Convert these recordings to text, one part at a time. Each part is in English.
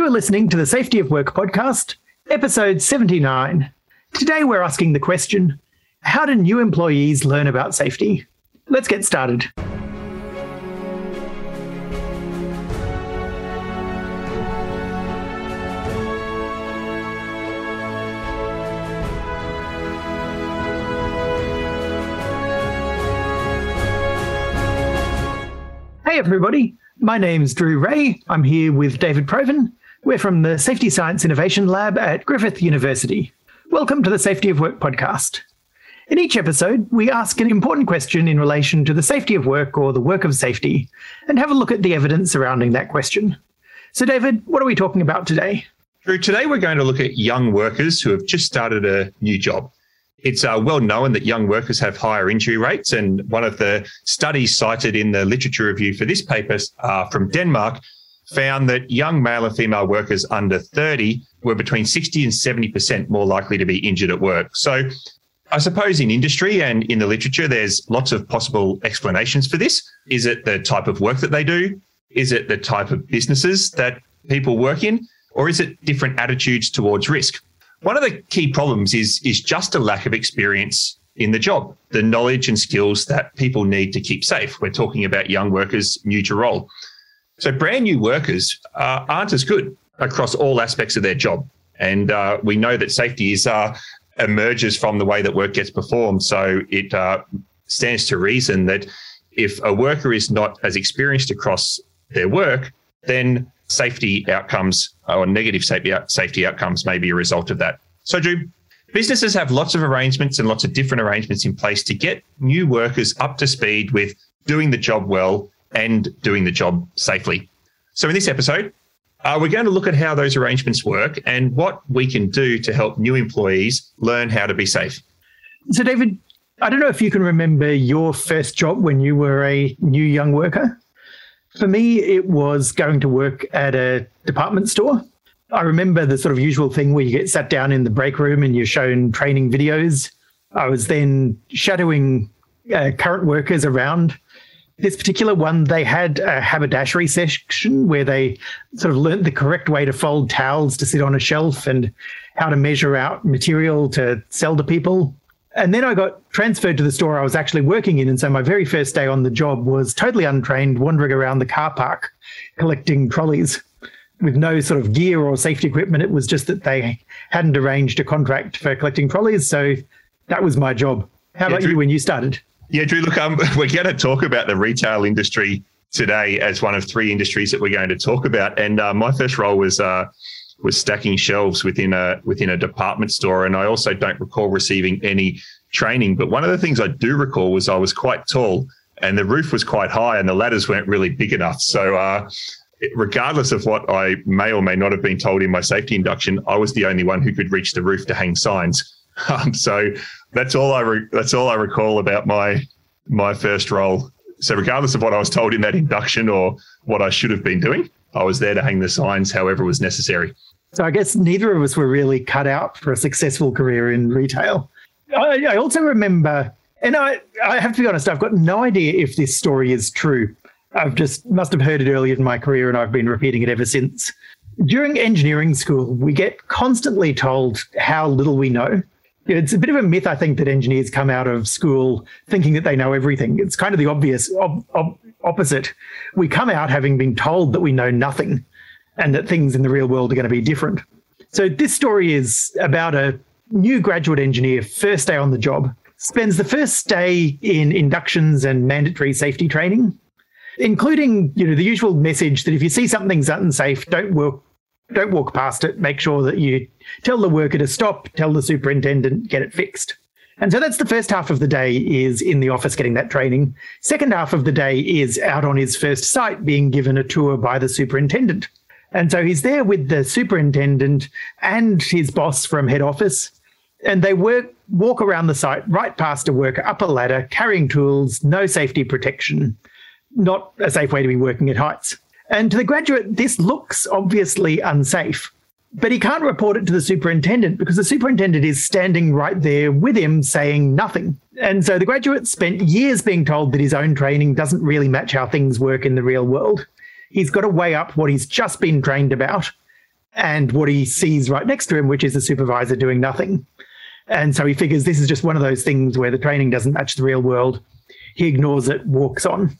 You are listening to the Safety of Work podcast, episode 79. Today we're asking the question How do new employees learn about safety? Let's get started. Hey, everybody. My name's Drew Rae. I'm here with David Provan. We're from the Safety Science Innovation Lab at Griffith University. Welcome to the Safety of Work podcast. In each episode, we ask an important question in relation to the safety of work or the work of safety and have a look at the evidence surrounding that question. So, David, what are we talking about today? Drew, today we're going to look at young workers who have just started a new job. It's uh, well known that young workers have higher injury rates, and one of the studies cited in the literature review for this paper uh, from Denmark found that young male and female workers under 30 were between 60 and 70% more likely to be injured at work. So I suppose in industry and in the literature, there's lots of possible explanations for this. Is it the type of work that they do? Is it the type of businesses that people work in? Or is it different attitudes towards risk? One of the key problems is, is just a lack of experience in the job, the knowledge and skills that people need to keep safe. We're talking about young workers new to role. So, brand new workers uh, aren't as good across all aspects of their job. And uh, we know that safety is uh, emerges from the way that work gets performed. So, it uh, stands to reason that if a worker is not as experienced across their work, then safety outcomes or negative safety, safety outcomes may be a result of that. So, Drew, businesses have lots of arrangements and lots of different arrangements in place to get new workers up to speed with doing the job well and doing the job safely. So, in this episode, uh, we're going to look at how those arrangements work and what we can do to help new employees learn how to be safe. So, David, I don't know if you can remember your first job when you were a new young worker. For me, it was going to work at a department store. I remember the sort of usual thing where you get sat down in the break room and you're shown training videos. I was then shadowing uh, current workers around. This particular one, they had a haberdashery section where they sort of learnt the correct way to fold towels to sit on a shelf and how to measure out material to sell to people. And then I got transferred to the store I was actually working in. And so my very first day on the job was totally untrained, wandering around the car park collecting trolleys with no sort of gear or safety equipment. It was just that they hadn't arranged a contract for collecting trolleys. So that was my job. How yeah, about you when you started? Yeah, Drew, look, um, we're going to talk about the retail industry today as one of three industries that we're going to talk about. And uh, my first role was. Uh, was stacking shelves within a within a department store, and I also don't recall receiving any training. But one of the things I do recall was I was quite tall, and the roof was quite high, and the ladders weren't really big enough. So, uh, regardless of what I may or may not have been told in my safety induction, I was the only one who could reach the roof to hang signs. Um, so that's all I re- that's all I recall about my my first role. So regardless of what I was told in that induction or what I should have been doing, I was there to hang the signs however was necessary. So I guess neither of us were really cut out for a successful career in retail. I, I also remember, and I, I have to be honest, I've got no idea if this story is true. I've just must have heard it earlier in my career and I've been repeating it ever since. During engineering school, we get constantly told how little we know. It's a bit of a myth, I think, that engineers come out of school thinking that they know everything. It's kind of the obvious ob, ob, opposite. We come out having been told that we know nothing and that things in the real world are going to be different. So this story is about a new graduate engineer, first day on the job, spends the first day in inductions and mandatory safety training, including you know the usual message that if you see something's unsafe, don't walk don't walk past it. Make sure that you tell the worker to stop, tell the superintendent, get it fixed. And so that's the first half of the day is in the office getting that training. Second half of the day is out on his first site being given a tour by the superintendent. And so he's there with the superintendent and his boss from head office. And they work, walk around the site right past a worker up a ladder, carrying tools, no safety protection, not a safe way to be working at heights. And to the graduate, this looks obviously unsafe. But he can't report it to the superintendent because the superintendent is standing right there with him saying nothing. And so the graduate spent years being told that his own training doesn't really match how things work in the real world. He's got to weigh up what he's just been trained about and what he sees right next to him, which is the supervisor doing nothing. And so he figures this is just one of those things where the training doesn't match the real world. He ignores it, walks on.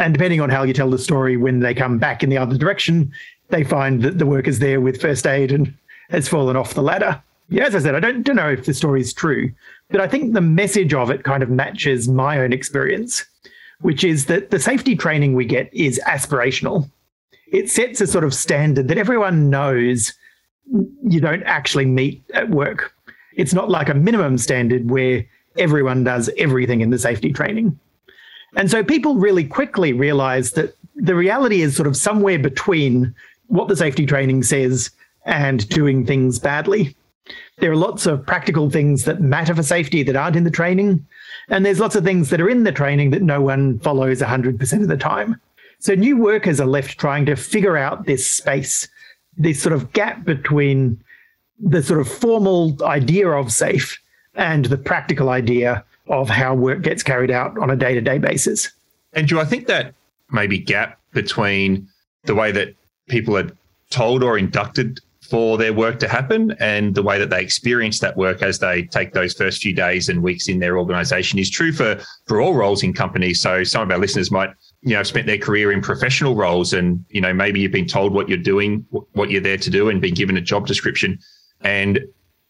And depending on how you tell the story, when they come back in the other direction, they find that the worker's there with first aid and has fallen off the ladder. Yeah, as I said, I don't, don't know if the story is true, but I think the message of it kind of matches my own experience, which is that the safety training we get is aspirational. It sets a sort of standard that everyone knows you don't actually meet at work. It's not like a minimum standard where everyone does everything in the safety training. And so people really quickly realize that the reality is sort of somewhere between what the safety training says and doing things badly. There are lots of practical things that matter for safety that aren't in the training. And there's lots of things that are in the training that no one follows 100% of the time. So new workers are left trying to figure out this space, this sort of gap between the sort of formal idea of safe and the practical idea of how work gets carried out on a day to day basis. Andrew, I think that maybe gap between the way that people are told or inducted for their work to happen and the way that they experience that work as they take those first few days and weeks in their organization is true for for all roles in companies so some of our listeners might you know have spent their career in professional roles and you know maybe you've been told what you're doing what you're there to do and been given a job description and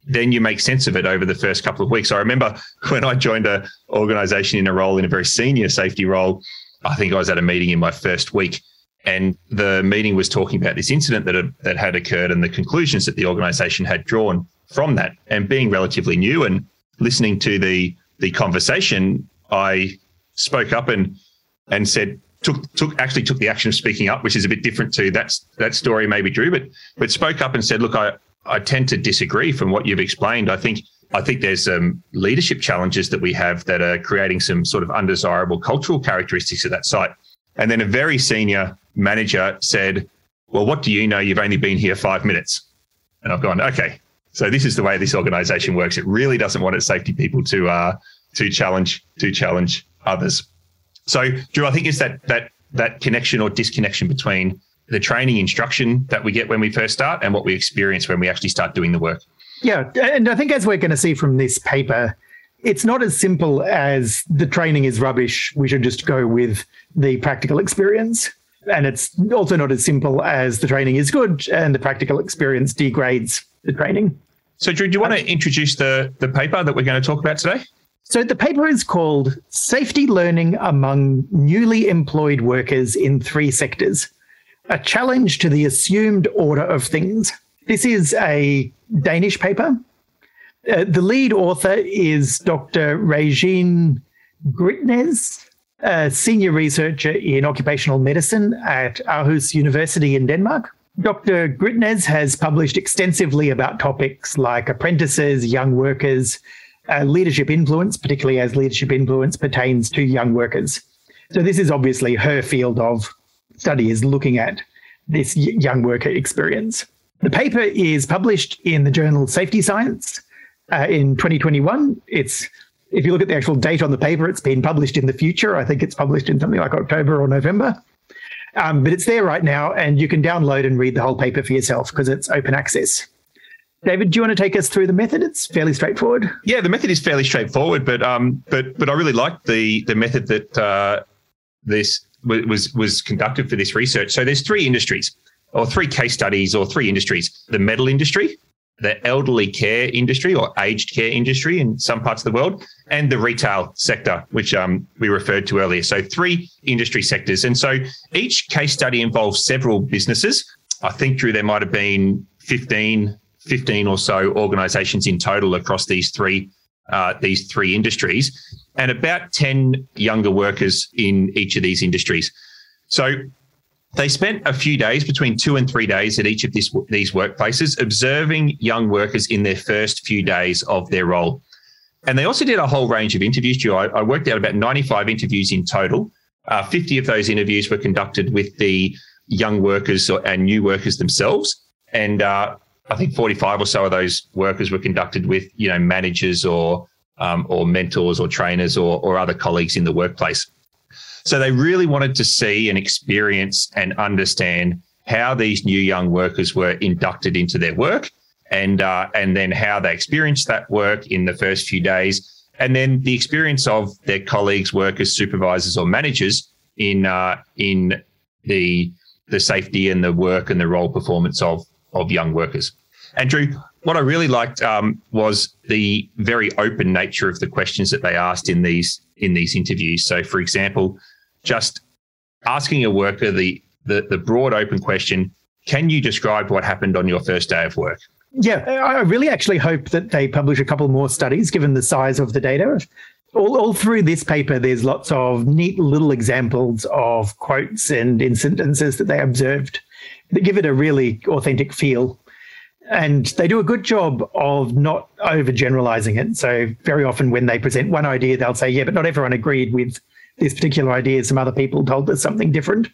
then you make sense of it over the first couple of weeks i remember when i joined a organization in a role in a very senior safety role i think i was at a meeting in my first week and the meeting was talking about this incident that had, that had occurred and the conclusions that the organisation had drawn from that. And being relatively new and listening to the the conversation, I spoke up and and said took took actually took the action of speaking up, which is a bit different to that that story maybe Drew, but but spoke up and said, look, I I tend to disagree from what you've explained. I think I think there's some leadership challenges that we have that are creating some sort of undesirable cultural characteristics at that site. And then a very senior manager said, Well, what do you know? You've only been here five minutes. And I've gone, Okay, so this is the way this organization works. It really doesn't want its safety people to uh, to challenge to challenge others. So, Drew, I think it's that that that connection or disconnection between the training instruction that we get when we first start and what we experience when we actually start doing the work. Yeah, and I think as we're going to see from this paper, it's not as simple as the training is rubbish. We should just go with the practical experience. And it's also not as simple as the training is good and the practical experience degrades the training. So, Drew, do you want to um, introduce the, the paper that we're going to talk about today? So, the paper is called Safety Learning Among Newly Employed Workers in Three Sectors A Challenge to the Assumed Order of Things. This is a Danish paper. Uh, the lead author is Dr. Regine Grytnes, a senior researcher in occupational medicine at Aarhus University in Denmark. Dr. Grytnes has published extensively about topics like apprentices, young workers, uh, leadership influence, particularly as leadership influence pertains to young workers. So, this is obviously her field of study, is looking at this young worker experience. The paper is published in the journal Safety Science uh, in 2021. It's if you look at the actual date on the paper, it's been published in the future. I think it's published in something like October or November. Um, but it's there right now, and you can download and read the whole paper for yourself because it's open access. David, do you want to take us through the method? It's fairly straightforward. Yeah, the method is fairly straightforward, but um, but but I really like the the method that uh, this was was conducted for this research. So there's three industries, or three case studies, or three industries: the metal industry, the elderly care industry or aged care industry in some parts of the world, and the retail sector, which um, we referred to earlier. So, three industry sectors. And so each case study involves several businesses. I think, Drew, there might have been 15, 15 or so organizations in total across these three. Uh, these three industries, and about 10 younger workers in each of these industries. So they spent a few days, between two and three days, at each of this, these workplaces, observing young workers in their first few days of their role. And they also did a whole range of interviews. I, I worked out about 95 interviews in total. Uh, 50 of those interviews were conducted with the young workers and new workers themselves. And uh, I think 45 or so of those workers were conducted with, you know, managers or um, or mentors or trainers or, or other colleagues in the workplace. So they really wanted to see and experience and understand how these new young workers were inducted into their work and uh, and then how they experienced that work in the first few days, and then the experience of their colleagues, workers, supervisors, or managers in uh, in the the safety and the work and the role performance of of young workers. Andrew, what I really liked um, was the very open nature of the questions that they asked in these in these interviews. So, for example, just asking a worker the the, the broad open question, "Can you describe what happened on your first day of work?" Yeah, I really actually hope that they publish a couple more studies, given the size of the data. All, all through this paper, there's lots of neat little examples of quotes and incidences that they observed that give it a really authentic feel. And they do a good job of not overgeneralizing it. So, very often when they present one idea, they'll say, Yeah, but not everyone agreed with this particular idea. Some other people told us something different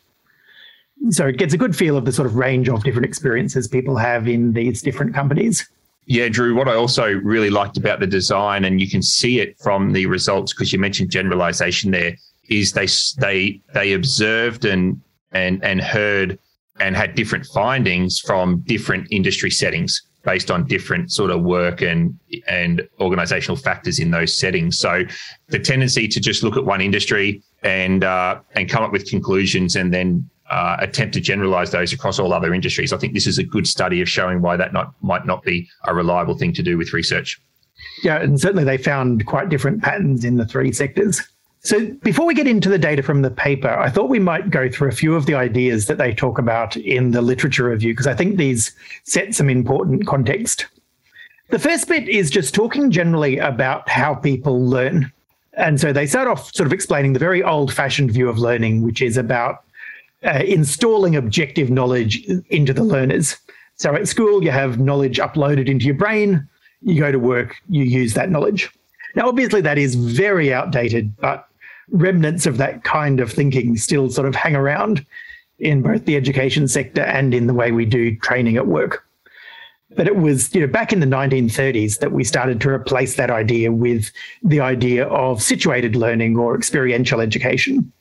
so it gets a good feel of the sort of range of different experiences people have in these different companies. Yeah, Drew, what I also really liked about the design, and you can see it from the results because you mentioned generalization there, is they they they observed and and and heard and had different findings from different industry settings based on different sort of work and and organizational factors in those settings. So the tendency to just look at one industry and uh, and come up with conclusions and then uh, attempt to generalize those across all other industries. I think this is a good study of showing why that not might not be a reliable thing to do with research. Yeah, and certainly they found quite different patterns in the three sectors. So before we get into the data from the paper, I thought we might go through a few of the ideas that they talk about in the literature review, because I think these set some important context. The first bit is just talking generally about how people learn. And so they start off sort of explaining the very old fashioned view of learning, which is about uh, installing objective knowledge into the learners. So at school, you have knowledge uploaded into your brain. You go to work, you use that knowledge. Now, obviously, that is very outdated, but remnants of that kind of thinking still sort of hang around in both the education sector and in the way we do training at work. But it was, you know, back in the 1930s that we started to replace that idea with the idea of situated learning or experiential education.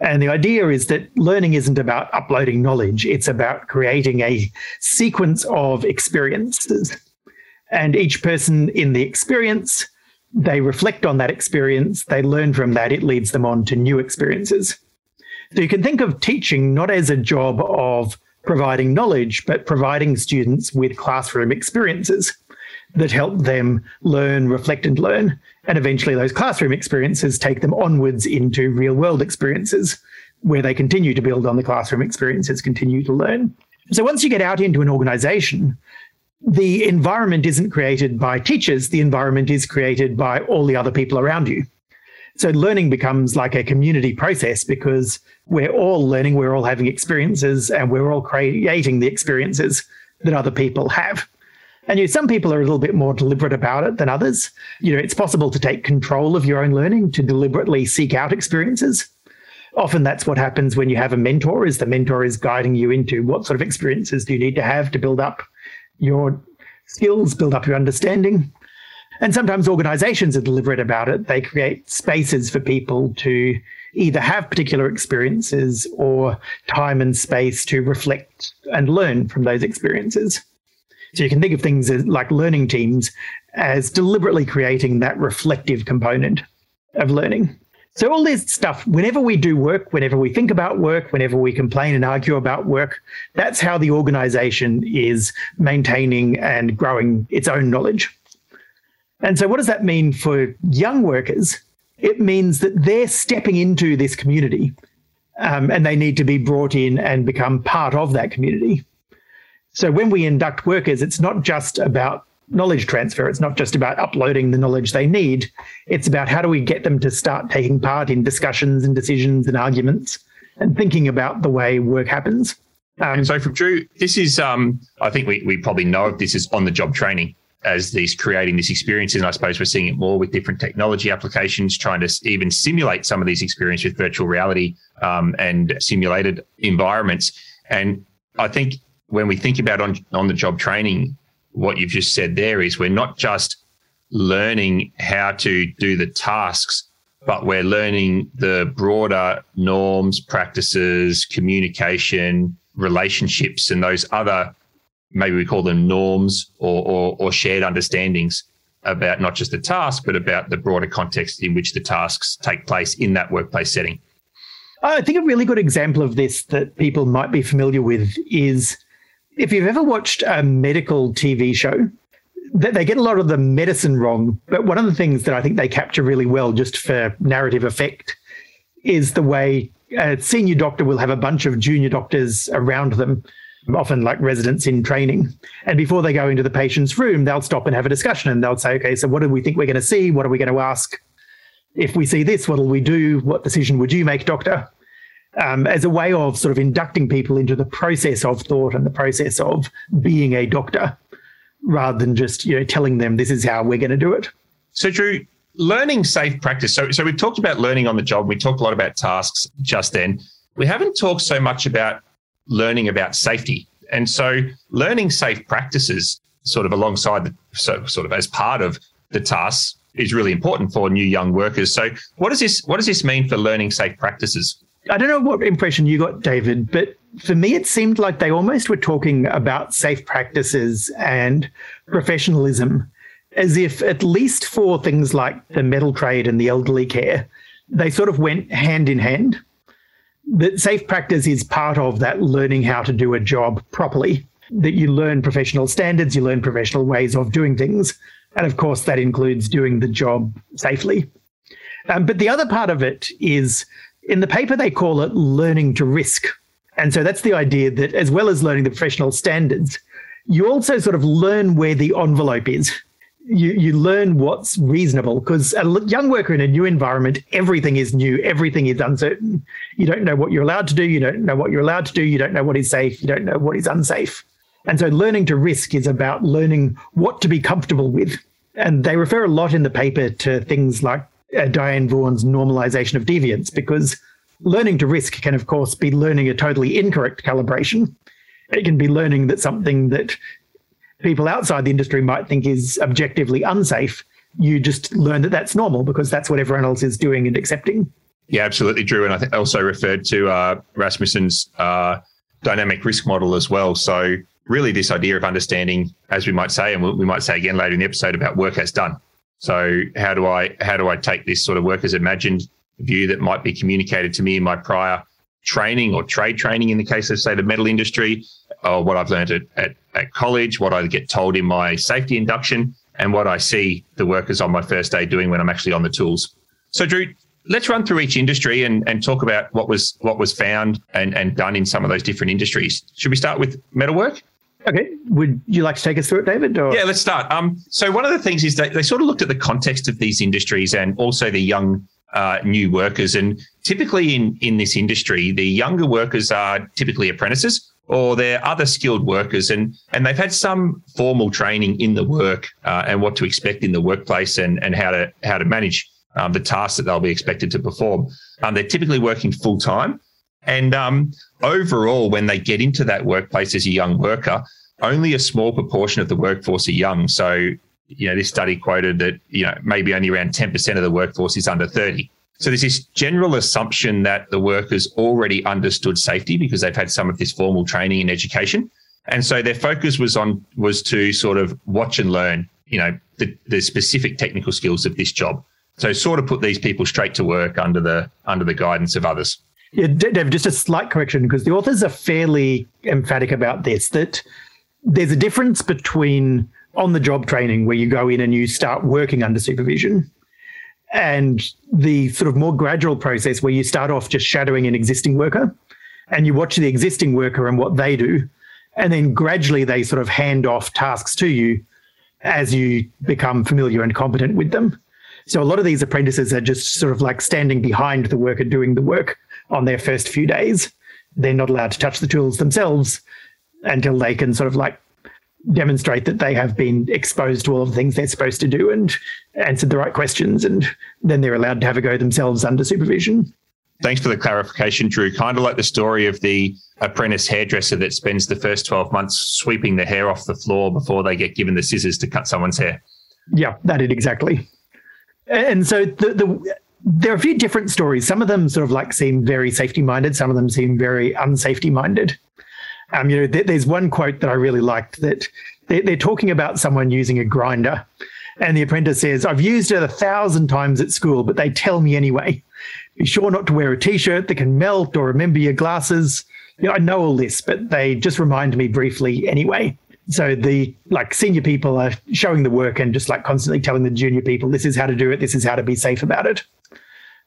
And the idea is that learning isn't about uploading knowledge, it's about creating a sequence of experiences. And each person in the experience, they reflect on that experience, they learn from that, it leads them on to new experiences. So you can think of teaching not as a job of providing knowledge, but providing students with classroom experiences that help them learn, reflect, and learn. And eventually, those classroom experiences take them onwards into real world experiences where they continue to build on the classroom experiences, continue to learn. So once you get out into an organization, the environment isn't created by teachers, the environment is created by all the other people around you. So learning becomes like a community process because we're all learning, we're all having experiences, and we're all creating the experiences that other people have. And you know, some people are a little bit more deliberate about it than others. You know, it's possible to take control of your own learning, to deliberately seek out experiences. Often that's what happens when you have a mentor, is the mentor is guiding you into what sort of experiences do you need to have to build up your skills, build up your understanding. And sometimes organizations are deliberate about it. They create spaces for people to either have particular experiences or time and space to reflect and learn from those experiences. So you can think of things as, like learning teams as deliberately creating that reflective component of learning. So all this stuff, whenever we do work, whenever we think about work, whenever we complain and argue about work, that's how the organization is maintaining and growing its own knowledge. And so what does that mean for young workers? It means that they're stepping into this community um, and they need to be brought in and become part of that community. So when we induct workers, it's not just about knowledge transfer. It's not just about uploading the knowledge they need. It's about how do we get them to start taking part in discussions and decisions and arguments and thinking about the way work happens. Um, and so from Drew, this is, um, I think we, we probably know of this as on the job training as these creating this experience. And I suppose we're seeing it more with different technology applications, trying to even simulate some of these experiences with virtual reality um, and simulated environments. And I think when we think about on, on the job training, what you've just said there is we're not just learning how to do the tasks, but we're learning the broader norms, practices, communication, relationships and those other, maybe we call them norms or, or, or shared understandings about not just the task, but about the broader context in which the tasks take place in that workplace setting. I think a really good example of this that people might be familiar with is if you've ever watched a medical TV show, they get a lot of the medicine wrong. But one of the things that I think they capture really well, just for narrative effect, is the way a senior doctor will have a bunch of junior doctors around them, often like residents in training. And before they go into the patient's room, they'll stop and have a discussion and they'll say, okay, so what do we think we're going to see? What are we going to ask? If we see this, what will we do? What decision would you make, doctor? Um, as a way of sort of inducting people into the process of thought and the process of being a doctor rather than just you know telling them this is how we're going to do it. So, Drew, learning safe practice. So, so we've talked about learning on the job. We talked a lot about tasks just then. We haven't talked so much about learning about safety. And so, learning safe practices, sort of alongside the so sort of as part of the tasks, is really important for new young workers. So, what does this what does this mean for learning safe practices? I don't know what impression you got, David, but for me, it seemed like they almost were talking about safe practices and professionalism as if, at least for things like the metal trade and the elderly care, they sort of went hand in hand. That safe practice is part of that learning how to do a job properly, that you learn professional standards, you learn professional ways of doing things. And of course, that includes doing the job safely. Um, but the other part of it is in the paper, they call it learning to risk. And so that's the idea that as well as learning the professional standards, you also sort of learn where the envelope is. You, you learn what's reasonable because a young worker in a new environment, everything is new, everything is uncertain. You don't know what you're allowed to do, you don't know what you're allowed to do, you don't know what is safe, you don't know what is unsafe. And so learning to risk is about learning what to be comfortable with. And they refer a lot in the paper to things like uh, Diane Vaughan's normalization of deviance because learning to risk can, of course, be learning a totally incorrect calibration. It can be learning that something that people outside the industry might think is objectively unsafe. You just learn that that's normal because that's what everyone else is doing and accepting. Yeah, absolutely, Drew. And I think also referred to uh, Rasmussen's uh, dynamic risk model as well. So, really, this idea of understanding, as we might say, and we might say again later in the episode about work as done. So, how do I how do I take this sort of work as imagined view that might be communicated to me in my prior training or trade training in the case of say the metal industry or what I've learned at, at, at, college, what I get told in my safety induction, and what I see the workers on my first day doing when I'm actually on the tools. So Drew, let's run through each industry and, and talk about what was what was found and, and done in some of those different industries. Should we start with metalwork? Okay. Would you like to take us through it, David? Or? Yeah, let's start. Um, so one of the things is that they sort of looked at the context of these industries and also the young uh, new workers. And typically in, in this industry, the younger workers are typically apprentices or they're other skilled workers and, and they've had some formal training in the work uh, and what to expect in the workplace and, and how to how to manage um, the tasks that they'll be expected to perform. Um, they're typically working full time. And um, overall, when they get into that workplace as a young worker, only a small proportion of the workforce are young. So you know, this study quoted that, you know, maybe only around 10% of the workforce is under 30. So there's this general assumption that the workers already understood safety because they've had some of this formal training and education. And so their focus was on was to sort of watch and learn, you know, the, the specific technical skills of this job. So sort of put these people straight to work under the under the guidance of others. Yeah, Dave, just a slight correction because the authors are fairly emphatic about this that there's a difference between on the job training where you go in and you start working under supervision and the sort of more gradual process where you start off just shadowing an existing worker and you watch the existing worker and what they do and then gradually they sort of hand off tasks to you as you become familiar and competent with them. So a lot of these apprentices are just sort of like standing behind the worker doing the work on their first few days they're not allowed to touch the tools themselves until they can sort of like demonstrate that they have been exposed to all of the things they're supposed to do and answered the right questions, and then they're allowed to have a go themselves under supervision. Thanks for the clarification, Drew. Kind of like the story of the apprentice hairdresser that spends the first 12 months sweeping the hair off the floor before they get given the scissors to cut someone's hair. Yeah, that it exactly. And so the, the there are a few different stories. Some of them sort of like seem very safety minded, some of them seem very unsafety minded. Um, you know, th- there's one quote that I really liked that they're, they're talking about someone using a grinder, and the apprentice says, "I've used it a thousand times at school, but they tell me anyway. Be sure not to wear a t-shirt that can melt, or remember your glasses. You know, I know all this, but they just remind me briefly anyway." So the like senior people are showing the work and just like constantly telling the junior people, "This is how to do it. This is how to be safe about it."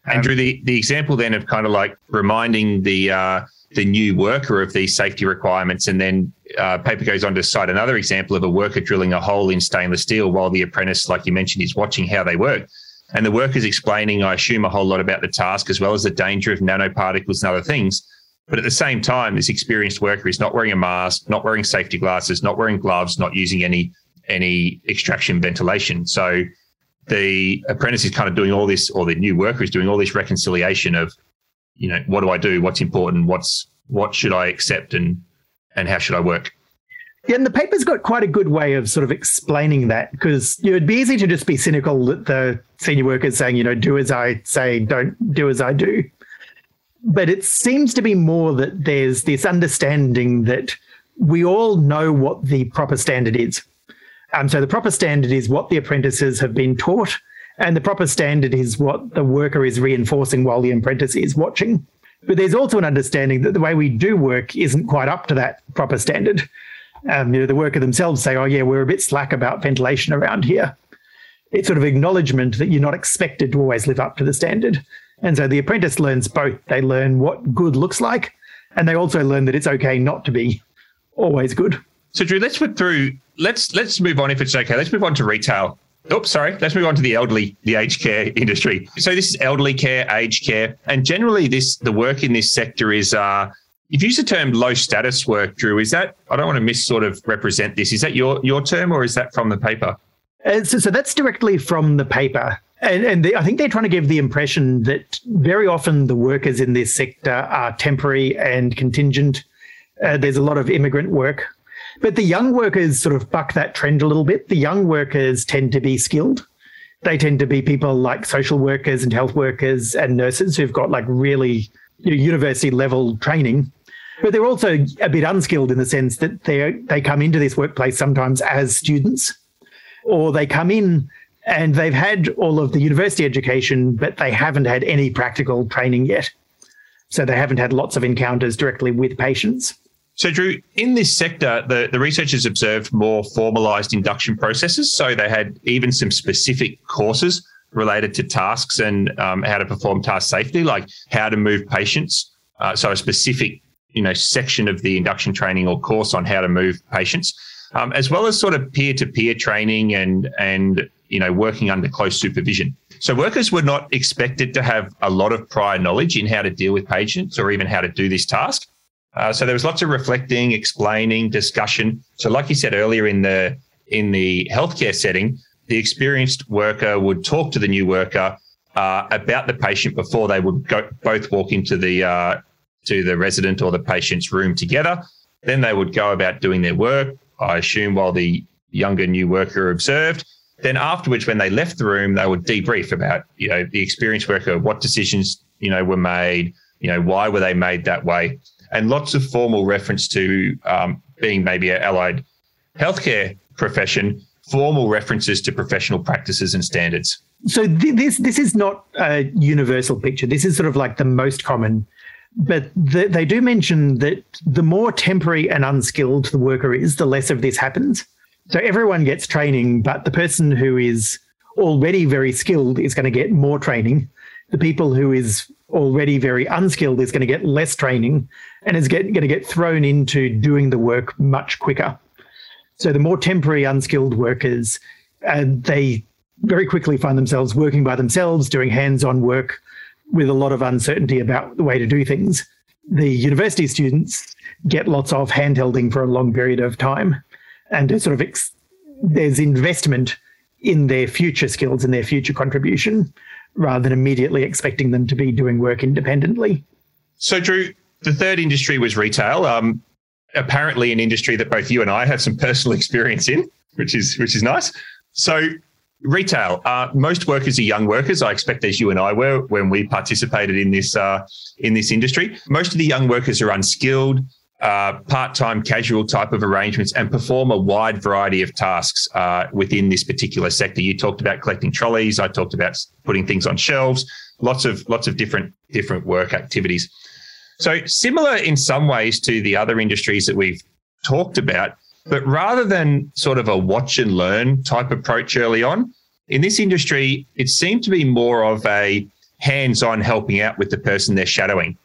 Andrew, the, the example then of kind of like reminding the uh, the new worker of these safety requirements. And then uh, paper goes on to cite another example of a worker drilling a hole in stainless steel while the apprentice, like you mentioned, is watching how they work. And the worker's explaining, I assume, a whole lot about the task as well as the danger of nanoparticles and other things. But at the same time, this experienced worker is not wearing a mask, not wearing safety glasses, not wearing gloves, not using any any extraction ventilation. So the apprentice is kind of doing all this, or the new worker is doing all this reconciliation of you know, what do I do? What's important? What's what should I accept and and how should I work? Yeah, and the paper's got quite a good way of sort of explaining that because you know, it'd be easy to just be cynical that the senior workers saying, you know, do as I say, don't do as I do. But it seems to be more that there's this understanding that we all know what the proper standard is. Um, so the proper standard is what the apprentices have been taught and the proper standard is what the worker is reinforcing while the apprentice is watching. But there's also an understanding that the way we do work isn't quite up to that proper standard. Um, you know, the worker themselves say, oh, yeah, we're a bit slack about ventilation around here. It's sort of acknowledgement that you're not expected to always live up to the standard. And so the apprentice learns both. They learn what good looks like, and they also learn that it's okay not to be always good. So Drew, let's put through let's let's move on if it's okay. Let's move on to retail Oops, sorry. Let's move on to the elderly, the aged care industry. So this is elderly care, aged care, and generally this the work in this sector is uh, you've used the term low status work, Drew. Is that I don't want to miss sort of represent this. Is that your your term or is that from the paper? Uh, so, so that's directly from the paper. And, and they, I think they're trying to give the impression that very often the workers in this sector are temporary and contingent. Uh, there's a lot of immigrant work but the young workers sort of buck that trend a little bit. The young workers tend to be skilled. They tend to be people like social workers and health workers and nurses who've got like really you know, university level training. But they're also a bit unskilled in the sense that they they come into this workplace sometimes as students, or they come in and they've had all of the university education, but they haven't had any practical training yet. So they haven't had lots of encounters directly with patients. So, Drew, in this sector, the, the researchers observed more formalized induction processes. So, they had even some specific courses related to tasks and um, how to perform task safely, like how to move patients. Uh, so, a specific you know section of the induction training or course on how to move patients, um, as well as sort of peer to peer training and and you know working under close supervision. So workers were not expected to have a lot of prior knowledge in how to deal with patients or even how to do this task. Uh, so there was lots of reflecting, explaining, discussion. So, like you said earlier in the in the healthcare setting, the experienced worker would talk to the new worker uh, about the patient before they would go, both walk into the uh, to the resident or the patient's room together. Then they would go about doing their work. I assume while the younger new worker observed. Then afterwards, when they left the room, they would debrief about you know the experienced worker, what decisions you know were made, you know why were they made that way and lots of formal reference to um, being maybe an allied healthcare profession, formal references to professional practices and standards. So th- this this is not a universal picture. This is sort of like the most common, but the, they do mention that the more temporary and unskilled the worker is, the less of this happens. So everyone gets training, but the person who is already very skilled is going to get more training. The people who is already very unskilled is going to get less training and is get, going to get thrown into doing the work much quicker. So the more temporary unskilled workers, uh, they very quickly find themselves working by themselves, doing hands-on work with a lot of uncertainty about the way to do things. The university students get lots of handholding for a long period of time, and sort of ex- there's investment in their future skills and their future contribution rather than immediately expecting them to be doing work independently. So, Drew, the third industry was retail. Um, apparently, an industry that both you and I have some personal experience in, which is which is nice. So, retail. Uh, most workers are young workers. I expect, as you and I were when we participated in this uh, in this industry. Most of the young workers are unskilled. Uh, part-time casual type of arrangements and perform a wide variety of tasks uh, within this particular sector. You talked about collecting trolleys. I talked about putting things on shelves. Lots of lots of different different work activities. So similar in some ways to the other industries that we've talked about, but rather than sort of a watch and learn type approach early on, in this industry, it seemed to be more of a hands-on helping out with the person they're shadowing.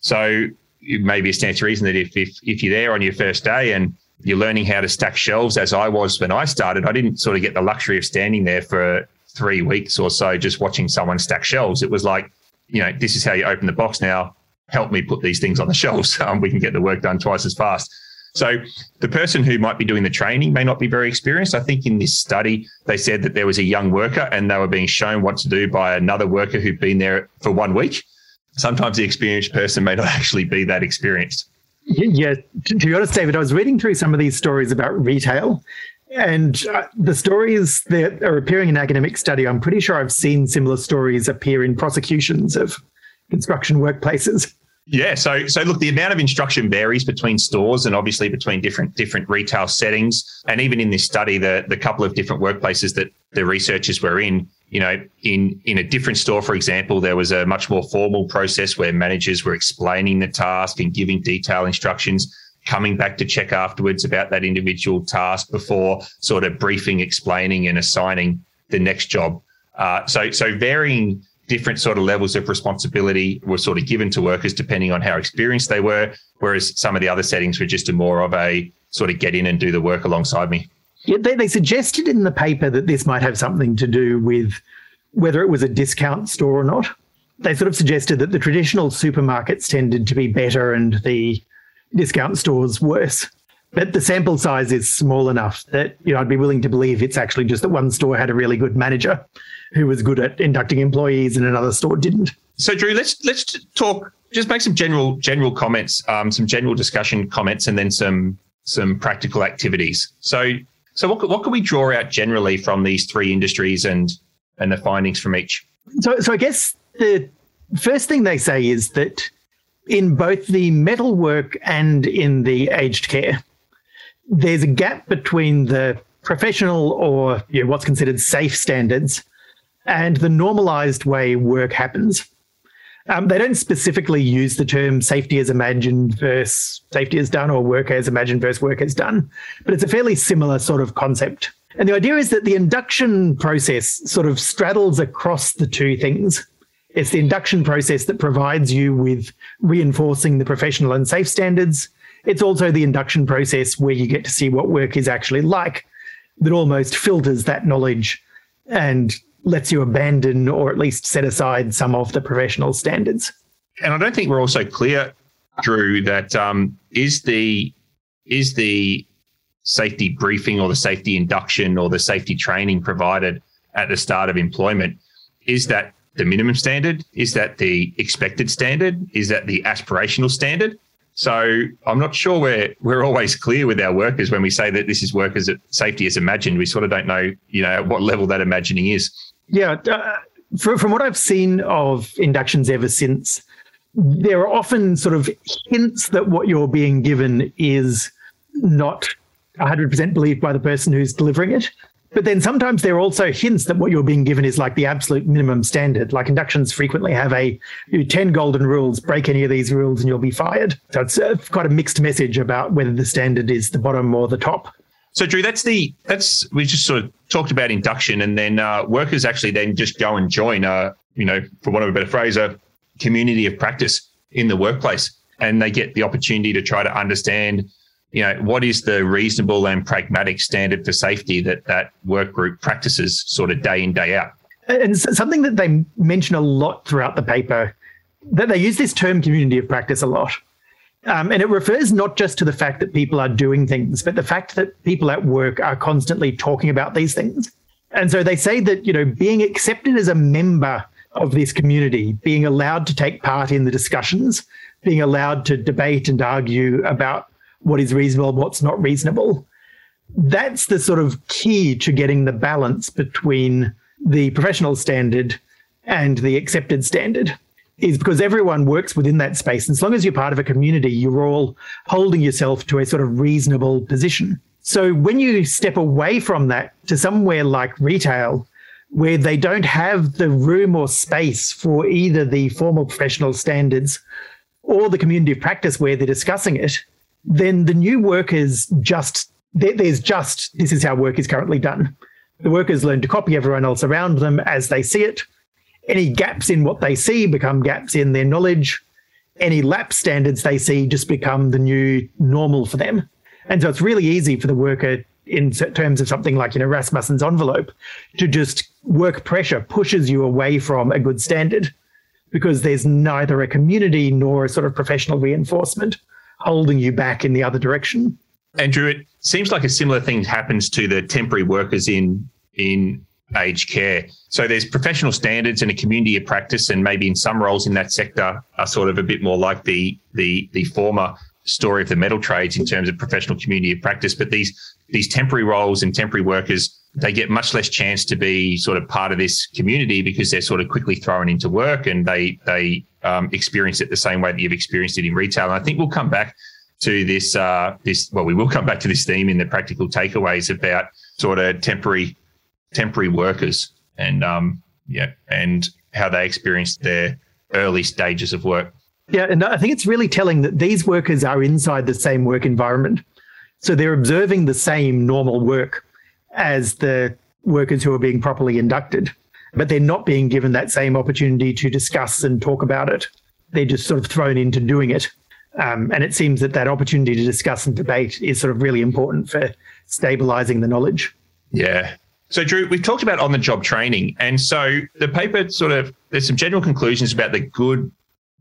So maybe it stands to reason that if, if if you're there on your first day and you're learning how to stack shelves, as I was when I started, I didn't sort of get the luxury of standing there for three weeks or so just watching someone stack shelves. It was like, you know, this is how you open the box now. Help me put these things on the shelves. Um, we can get the work done twice as fast. So the person who might be doing the training may not be very experienced. I think in this study, they said that there was a young worker and they were being shown what to do by another worker who'd been there for one week sometimes the experienced person may not actually be that experienced. Yeah, to, be honest, David, I was reading through some of these stories about retail, and uh, the stories that are appearing in academic study, I'm pretty sure I've seen similar stories appear in prosecutions of construction workplaces. Yeah, so so look, the amount of instruction varies between stores and obviously between different different retail settings, and even in this study, the the couple of different workplaces that the researchers were in, you know, in in a different store, for example, there was a much more formal process where managers were explaining the task and giving detailed instructions, coming back to check afterwards about that individual task before sort of briefing, explaining, and assigning the next job. Uh, so so varying different sort of levels of responsibility were sort of given to workers depending on how experienced they were, whereas some of the other settings were just a more of a sort of get in and do the work alongside me. Yeah, they, they suggested in the paper that this might have something to do with whether it was a discount store or not. They sort of suggested that the traditional supermarkets tended to be better and the discount stores worse. But the sample size is small enough that you know I'd be willing to believe it's actually just that one store had a really good manager who was good at inducting employees and another store didn't. So Drew, let's let's talk. Just make some general general comments, um, some general discussion comments, and then some some practical activities. So so what, what can we draw out generally from these three industries and and the findings from each? So, so I guess the first thing they say is that in both the metalwork and in the aged care, there's a gap between the professional or you know, what's considered safe standards and the normalized way work happens. Um, they don't specifically use the term safety as imagined versus safety as done or work as imagined versus work as done, but it's a fairly similar sort of concept. And the idea is that the induction process sort of straddles across the two things. It's the induction process that provides you with reinforcing the professional and safe standards. It's also the induction process where you get to see what work is actually like that almost filters that knowledge and lets you abandon or at least set aside some of the professional standards. And I don't think we're also clear, Drew, that um, is the is the safety briefing or the safety induction or the safety training provided at the start of employment is that the minimum standard? Is that the expected standard? Is that the aspirational standard? So i'm not sure we're we're always clear with our workers when we say that this is workers safety as imagined. We sort of don't know you know at what level that imagining is yeah uh, from, from what i've seen of inductions ever since there are often sort of hints that what you're being given is not 100% believed by the person who's delivering it. But then sometimes there are also hints that what you're being given is like the absolute minimum standard. Like inductions frequently have a 10 golden rules, break any of these rules and you'll be fired. So it's uh, quite a mixed message about whether the standard is the bottom or the top. So Drew, that's the that's we just sort of talked about induction, and then uh, workers actually then just go and join, uh, you know, for want of a better phrase, a community of practice in the workplace, and they get the opportunity to try to understand you know, what is the reasonable and pragmatic standard for safety that that work group practices sort of day in, day out? And something that they mention a lot throughout the paper, that they use this term community of practice a lot. Um, and it refers not just to the fact that people are doing things, but the fact that people at work are constantly talking about these things. And so they say that, you know, being accepted as a member of this community, being allowed to take part in the discussions, being allowed to debate and argue about what is reasonable, what's not reasonable. That's the sort of key to getting the balance between the professional standard and the accepted standard. Is because everyone works within that space. And as long as you're part of a community, you're all holding yourself to a sort of reasonable position. So when you step away from that to somewhere like retail, where they don't have the room or space for either the formal professional standards or the community of practice where they're discussing it, then the new workers just, there's just, this is how work is currently done. The workers learn to copy everyone else around them as they see it. Any gaps in what they see become gaps in their knowledge. Any lap standards they see just become the new normal for them. And so it's really easy for the worker in terms of something like, you know, Rasmussen's envelope to just work pressure pushes you away from a good standard because there's neither a community nor a sort of professional reinforcement holding you back in the other direction. Andrew, it seems like a similar thing happens to the temporary workers in in aged care. So there's professional standards and a community of practice, and maybe in some roles in that sector are sort of a bit more like the the the former story of the metal trades in terms of professional community of practice. But these these temporary roles and temporary workers, they get much less chance to be sort of part of this community because they're sort of quickly thrown into work and they they um, experience it the same way that you've experienced it in retail. And I think we'll come back to this uh, this well, we will come back to this theme in the practical takeaways about sort of temporary temporary workers and um, yeah, and how they experienced their early stages of work. Yeah, and I think it's really telling that these workers are inside the same work environment. So they're observing the same normal work as the workers who are being properly inducted, but they're not being given that same opportunity to discuss and talk about it. They're just sort of thrown into doing it. Um, and it seems that that opportunity to discuss and debate is sort of really important for stabilizing the knowledge. Yeah. So, Drew, we've talked about on the job training. And so the paper sort of, there's some general conclusions about the good,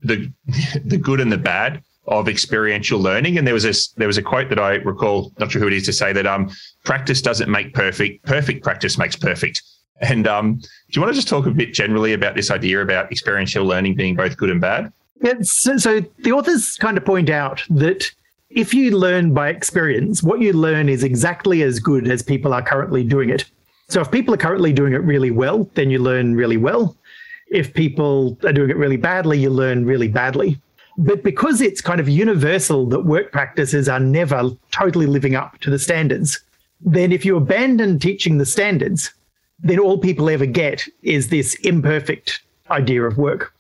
the, the good and the bad of experiential learning. And there was a there was a quote that I recall, not sure who it is, to say that um, practice doesn't make perfect, perfect practice makes perfect. And um, do you want to just talk a bit generally about this idea about experiential learning being both good and bad? Yeah, so, so the authors kind of point out that if you learn by experience, what you learn is exactly as good as people are currently doing it. So if people are currently doing it really well, then you learn really well. If people are doing it really badly, you learn really badly. But because it's kind of universal that work practices are never totally living up to the standards, then if you abandon teaching the standards, then all people ever get is this imperfect idea of work.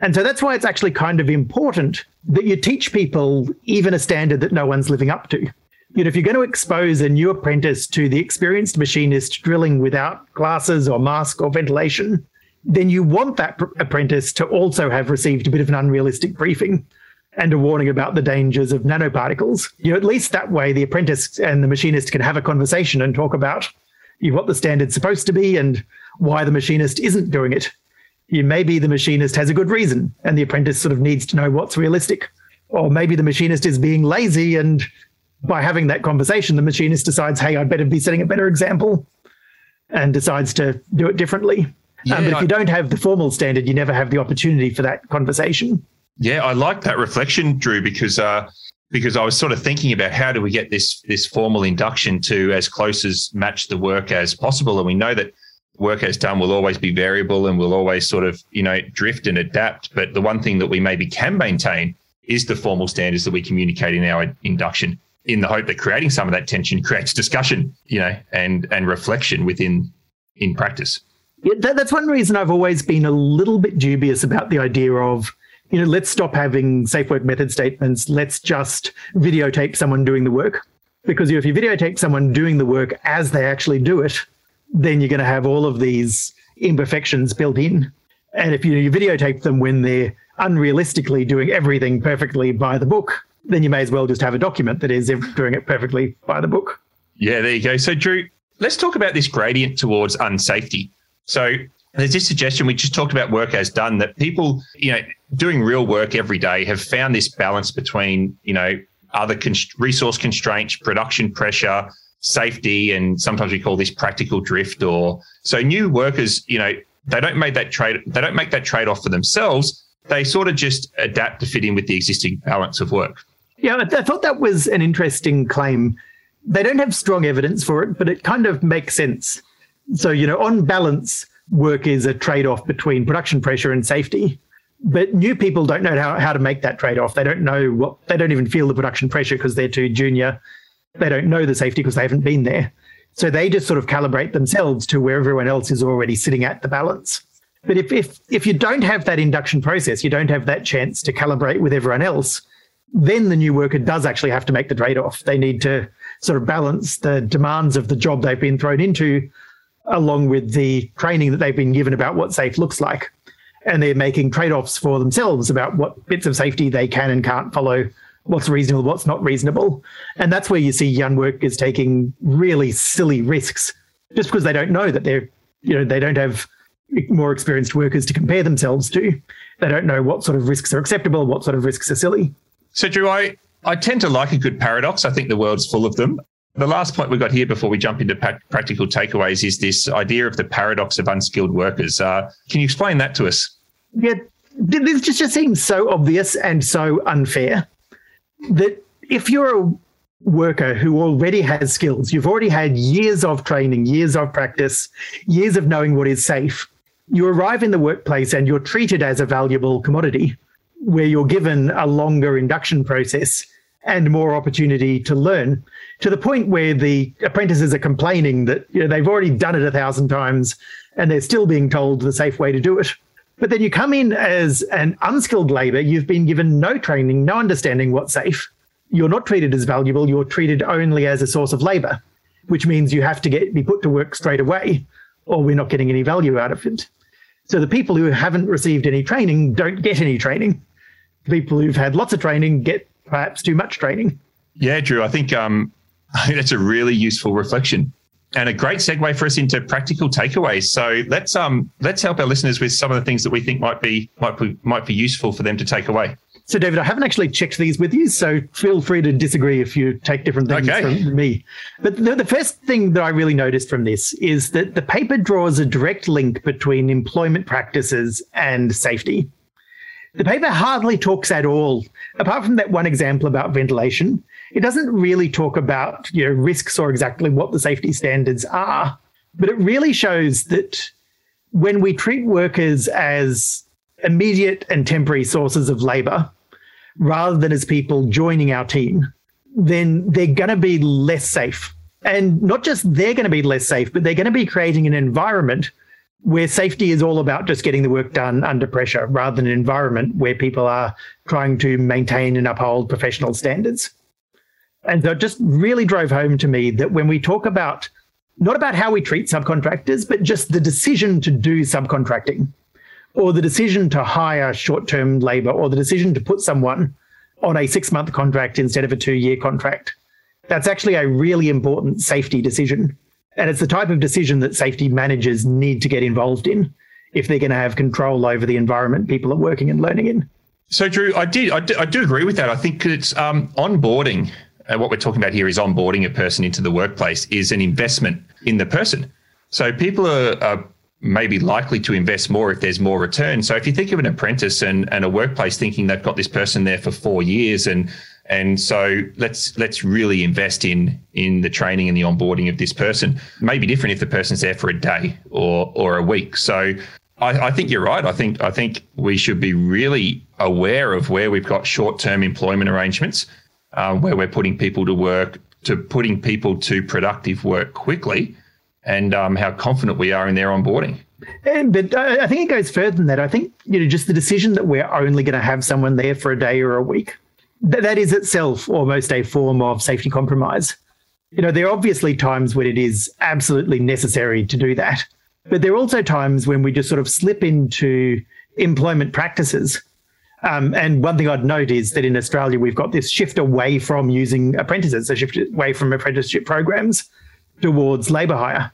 And so that's why it's actually kind of important that you teach people even a standard that no one's living up to. You know, if you're going to expose a new apprentice to the experienced machinist drilling without glasses or mask or ventilation, then you want that pr- apprentice to also have received a bit of an unrealistic briefing and a warning about the dangers of nanoparticles. You know, at least that way the apprentice and the machinist can have a conversation and talk about know, what the standard's supposed to be and why the machinist isn't doing it. You maybe the machinist has a good reason and the apprentice sort of needs to know what's realistic. Or maybe the machinist is being lazy and by having that conversation, the machinist decides, hey, I'd better be setting a better example and decides to do it differently. Yeah, um, but if you don't have the formal standard, you never have the opportunity for that conversation. Yeah, I like that reflection, Drew, because uh, because I was sort of thinking about how do we get this this formal induction to as close as match the work as possible, and we know that work as done will always be variable and will always sort of you know drift and adapt. But the one thing that we maybe can maintain is the formal standards that we communicate in our induction, in the hope that creating some of that tension creates discussion, you know, and and reflection within in practice. Yeah, that, that's one reason I've always been a little bit dubious about the idea of, you know, let's stop having safe work method statements. Let's just videotape someone doing the work. Because if you videotape someone doing the work as they actually do it, then you're going to have all of these imperfections built in. And if you, you videotape them when they're unrealistically doing everything perfectly by the book, then you may as well just have a document that is doing it perfectly by the book. Yeah, there you go. So, Drew, let's talk about this gradient towards unsafety. So there's this suggestion we just talked about work as done that people, you know, doing real work every day have found this balance between, you know, other resource constraints, production pressure, safety, and sometimes we call this practical drift. Or so new workers, you know, they don't make that trade. They don't make that trade off for themselves. They sort of just adapt to fit in with the existing balance of work. Yeah, I thought that was an interesting claim. They don't have strong evidence for it, but it kind of makes sense so, you know, on balance, work is a trade off between production pressure and safety. But new people don't know how, how to make that trade off. They don't know what, they don't even feel the production pressure because they're too junior. They don't know the safety because they haven't been there. So they just sort of calibrate themselves to where everyone else is already sitting at the balance. But if, if, if you don't have that induction process, you don't have that chance to calibrate with everyone else, then the new worker does actually have to make the trade off. They need to sort of balance the demands of the job they've been thrown into along with the training that they've been given about what safe looks like. And they're making trade offs for themselves about what bits of safety they can and can't follow, what's reasonable, what's not reasonable. And that's where you see young workers taking really silly risks just because they don't know that they're, you know, they don't have more experienced workers to compare themselves to. They don't know what sort of risks are acceptable, what sort of risks are silly. So, Drew, I, I tend to like a good paradox. I think the world's full of them. The last point we got here before we jump into practical takeaways is this idea of the paradox of unskilled workers. Uh, can you explain that to us? Yeah, this just, just seems so obvious and so unfair that if you're a worker who already has skills, you've already had years of training, years of practice, years of knowing what is safe, you arrive in the workplace and you're treated as a valuable commodity where you're given a longer induction process and more opportunity to learn to the point where the apprentices are complaining that you know, they've already done it a thousand times and they're still being told the safe way to do it. But then you come in as an unskilled labor, you've been given no training, no understanding what's safe. You're not treated as valuable, you're treated only as a source of labor, which means you have to get be put to work straight away, or we're not getting any value out of it. So the people who haven't received any training don't get any training. People who've had lots of training get perhaps too much training. Yeah, Drew. I think um, that's a really useful reflection and a great segue for us into practical takeaways. So let's um let's help our listeners with some of the things that we think might be might be might be useful for them to take away. So, David, I haven't actually checked these with you, so feel free to disagree if you take different things okay. from me. But the, the, first thing that I really noticed from this is that the paper draws a direct link between employment practices and safety. The paper hardly talks at all, apart from that one example about ventilation. It doesn't really talk about you know, risks or exactly what the safety standards are, but it really shows that when we treat workers as immediate and temporary sources of labor, rather than as people joining our team, then they're going to be less safe. And not just they're going to be less safe, but they're going to be creating an environment where safety is all about just getting the work done under pressure rather than an environment where people are trying to maintain and uphold professional standards. And so it just really drove home to me that when we talk about not about how we treat subcontractors, but just the decision to do subcontracting, or the decision to hire short term labor or the decision to put someone on a six month contract instead of a two year contract. That's actually a really important safety decision. And it's the type of decision that safety managers need to get involved in if they're going to have control over the environment people are working and learning in. So, Drew, I did, I do, I do agree with that. I think it's um, onboarding. Uh, what we're talking about here is onboarding a person into the workplace is an investment in the person. So people are, are maybe likely to invest more if there's more return. So if you think of an apprentice and, and a workplace thinking they've got this person there for four years and and so let's let's really invest in in the training and the onboarding of this person. Maybe different if the person's there for a day or or a week. So I, I think you're right. I think I think we should be really aware of where we've got short term employment arrangements, uh, where we're putting people to work, to putting people to productive work quickly, and um, how confident we are in their onboarding. And, but I think it goes further than that. I think you know just the decision that we're only going to have someone there for a day or a week, th- that is itself almost a form of safety compromise. You know, there are obviously times when it is absolutely necessary to do that, but there are also times when we just sort of slip into employment practices. Um, and one thing I'd note is that in Australia we've got this shift away from using apprentices, a shift away from apprenticeship programs towards labour hire.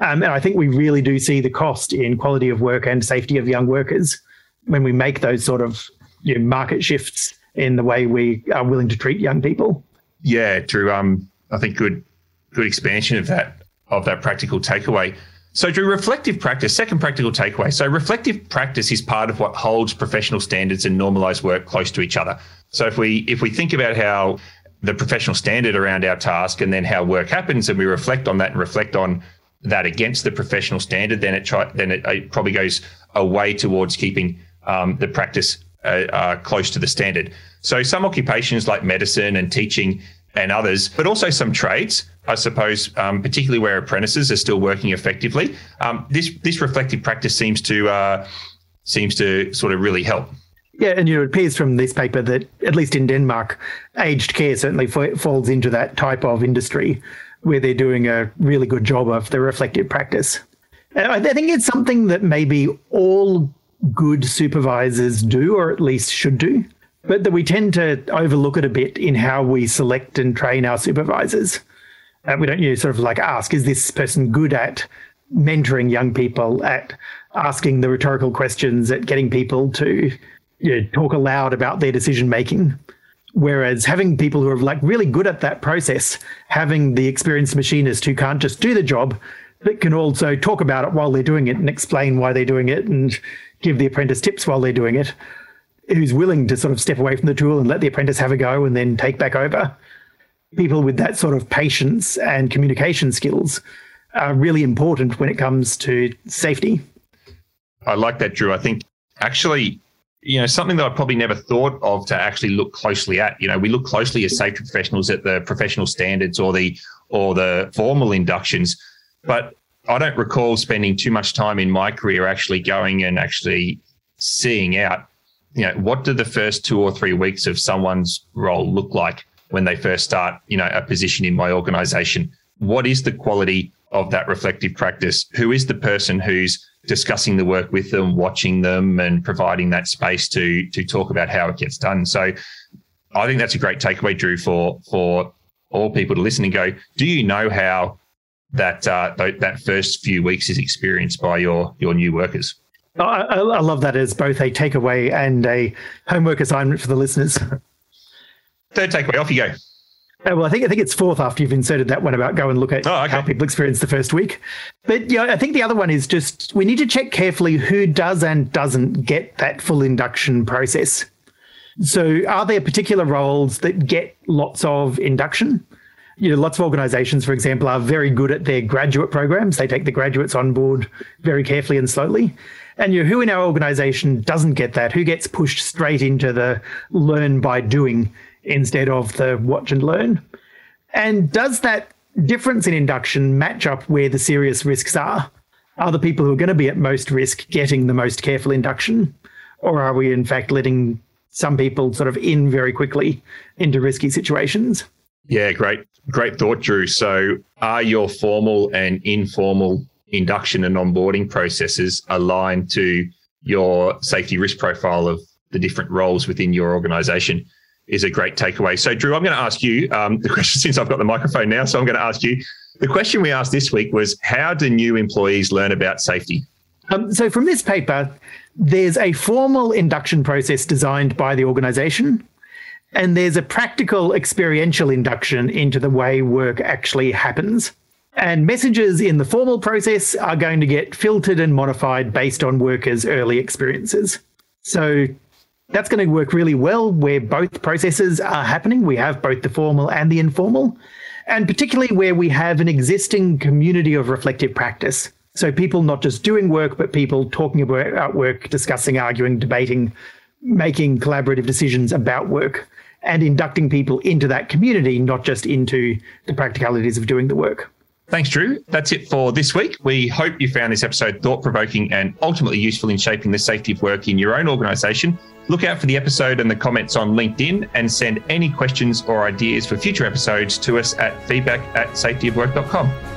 Um, and I think we really do see the cost in quality of work and safety of young workers when we make those sort of you know, market shifts in the way we are willing to treat young people. Yeah, Drew. Um, I think good, good expansion of that of that practical takeaway. So, Drew, reflective practice, second practical takeaway. So, reflective practice is part of what holds professional standards and normalized work close to each other. So, if we if we think about how the professional standard around our task and then how work happens, and we reflect on that and reflect on that against the professional standard, then it try, then it, it probably goes away towards keeping um, the practice uh, close to the standard. So some occupations like medicine and teaching and others, but also some trades, I suppose, um, particularly where apprentices are still working effectively. Um, this this reflective practice seems to uh, seems to sort of really help. Yeah, and you know, it appears from this paper that at least in Denmark, aged care certainly f- falls into that type of industry where they're doing a really good job of the reflective practice. I think it's something that maybe all good supervisors do, or at least should do, but that we tend to overlook it a bit in how we select and train our supervisors. We don't you know, sort of like ask, is this person good at mentoring young people, at asking the rhetorical questions, at getting people to you know, talk aloud about their decision making? Whereas having people who are like really good at that process, having the experienced machinist who can't just do the job, but can also talk about it while they're doing it and explain why they're doing it and give the apprentice tips while they're doing it, who's willing to sort of step away from the tool and let the apprentice have a go and then take back over. People with that sort of patience and communication skills are really important when it comes to safety. I like that, Drew. I think actually, you know, something that I probably never thought of to actually look closely at. You know, we look closely as safety professionals at the professional standards or the or the formal inductions, but I don't recall spending too much time in my career actually going and actually seeing out, you know, what do the first two or three weeks of someone's role look like when they first start, you know, a position in my organization? What is the quality of that reflective practice? Who is the person who's discussing the work with them, watching them, and providing that space to to talk about how it gets done? So, I think that's a great takeaway, Drew, for for all people to listen and go. Do you know how that uh, that first few weeks is experienced by your your new workers. I, I love that as both a takeaway and a homework assignment for the listeners. Third takeaway, off you go. Uh, well, I think I think it's fourth after you've inserted that one about go and look at oh, okay. how people experience the first week. But yeah, I think the other one is just we need to check carefully who does and doesn't get that full induction process. So, are there particular roles that get lots of induction? You know, lots of organizations, for example, are very good at their graduate programs. They take the graduates on board very carefully and slowly. And you know, who in our organization doesn't get that? Who gets pushed straight into the learn by doing instead of the watch and learn? And does that difference in induction match up where the serious risks are? Are the people who are going to be at most risk getting the most careful induction? Or are we, in fact, letting some people sort of in very quickly into risky situations? Yeah, great, great thought, Drew. So, are your formal and informal induction and onboarding processes aligned to your safety risk profile of the different roles within your organization? Is a great takeaway. So, Drew, I'm going to ask you um, the question since I've got the microphone now. So, I'm going to ask you the question we asked this week was How do new employees learn about safety? Um, so, from this paper, there's a formal induction process designed by the organization and there's a practical experiential induction into the way work actually happens. And messages in the formal process are going to get filtered and modified based on workers' early experiences. So that's going to work really well where both processes are happening. We have both the formal and the informal, and particularly where we have an existing community of reflective practice. So people not just doing work, but people talking about work, discussing, arguing, debating, making collaborative decisions about work and inducting people into that community, not just into the practicalities of doing the work. Thanks, Drew. That's it for this week. We hope you found this episode thought provoking and ultimately useful in shaping the safety of work in your own organisation. Look out for the episode and the comments on LinkedIn and send any questions or ideas for future episodes to us at feedback at safetyofwork.com.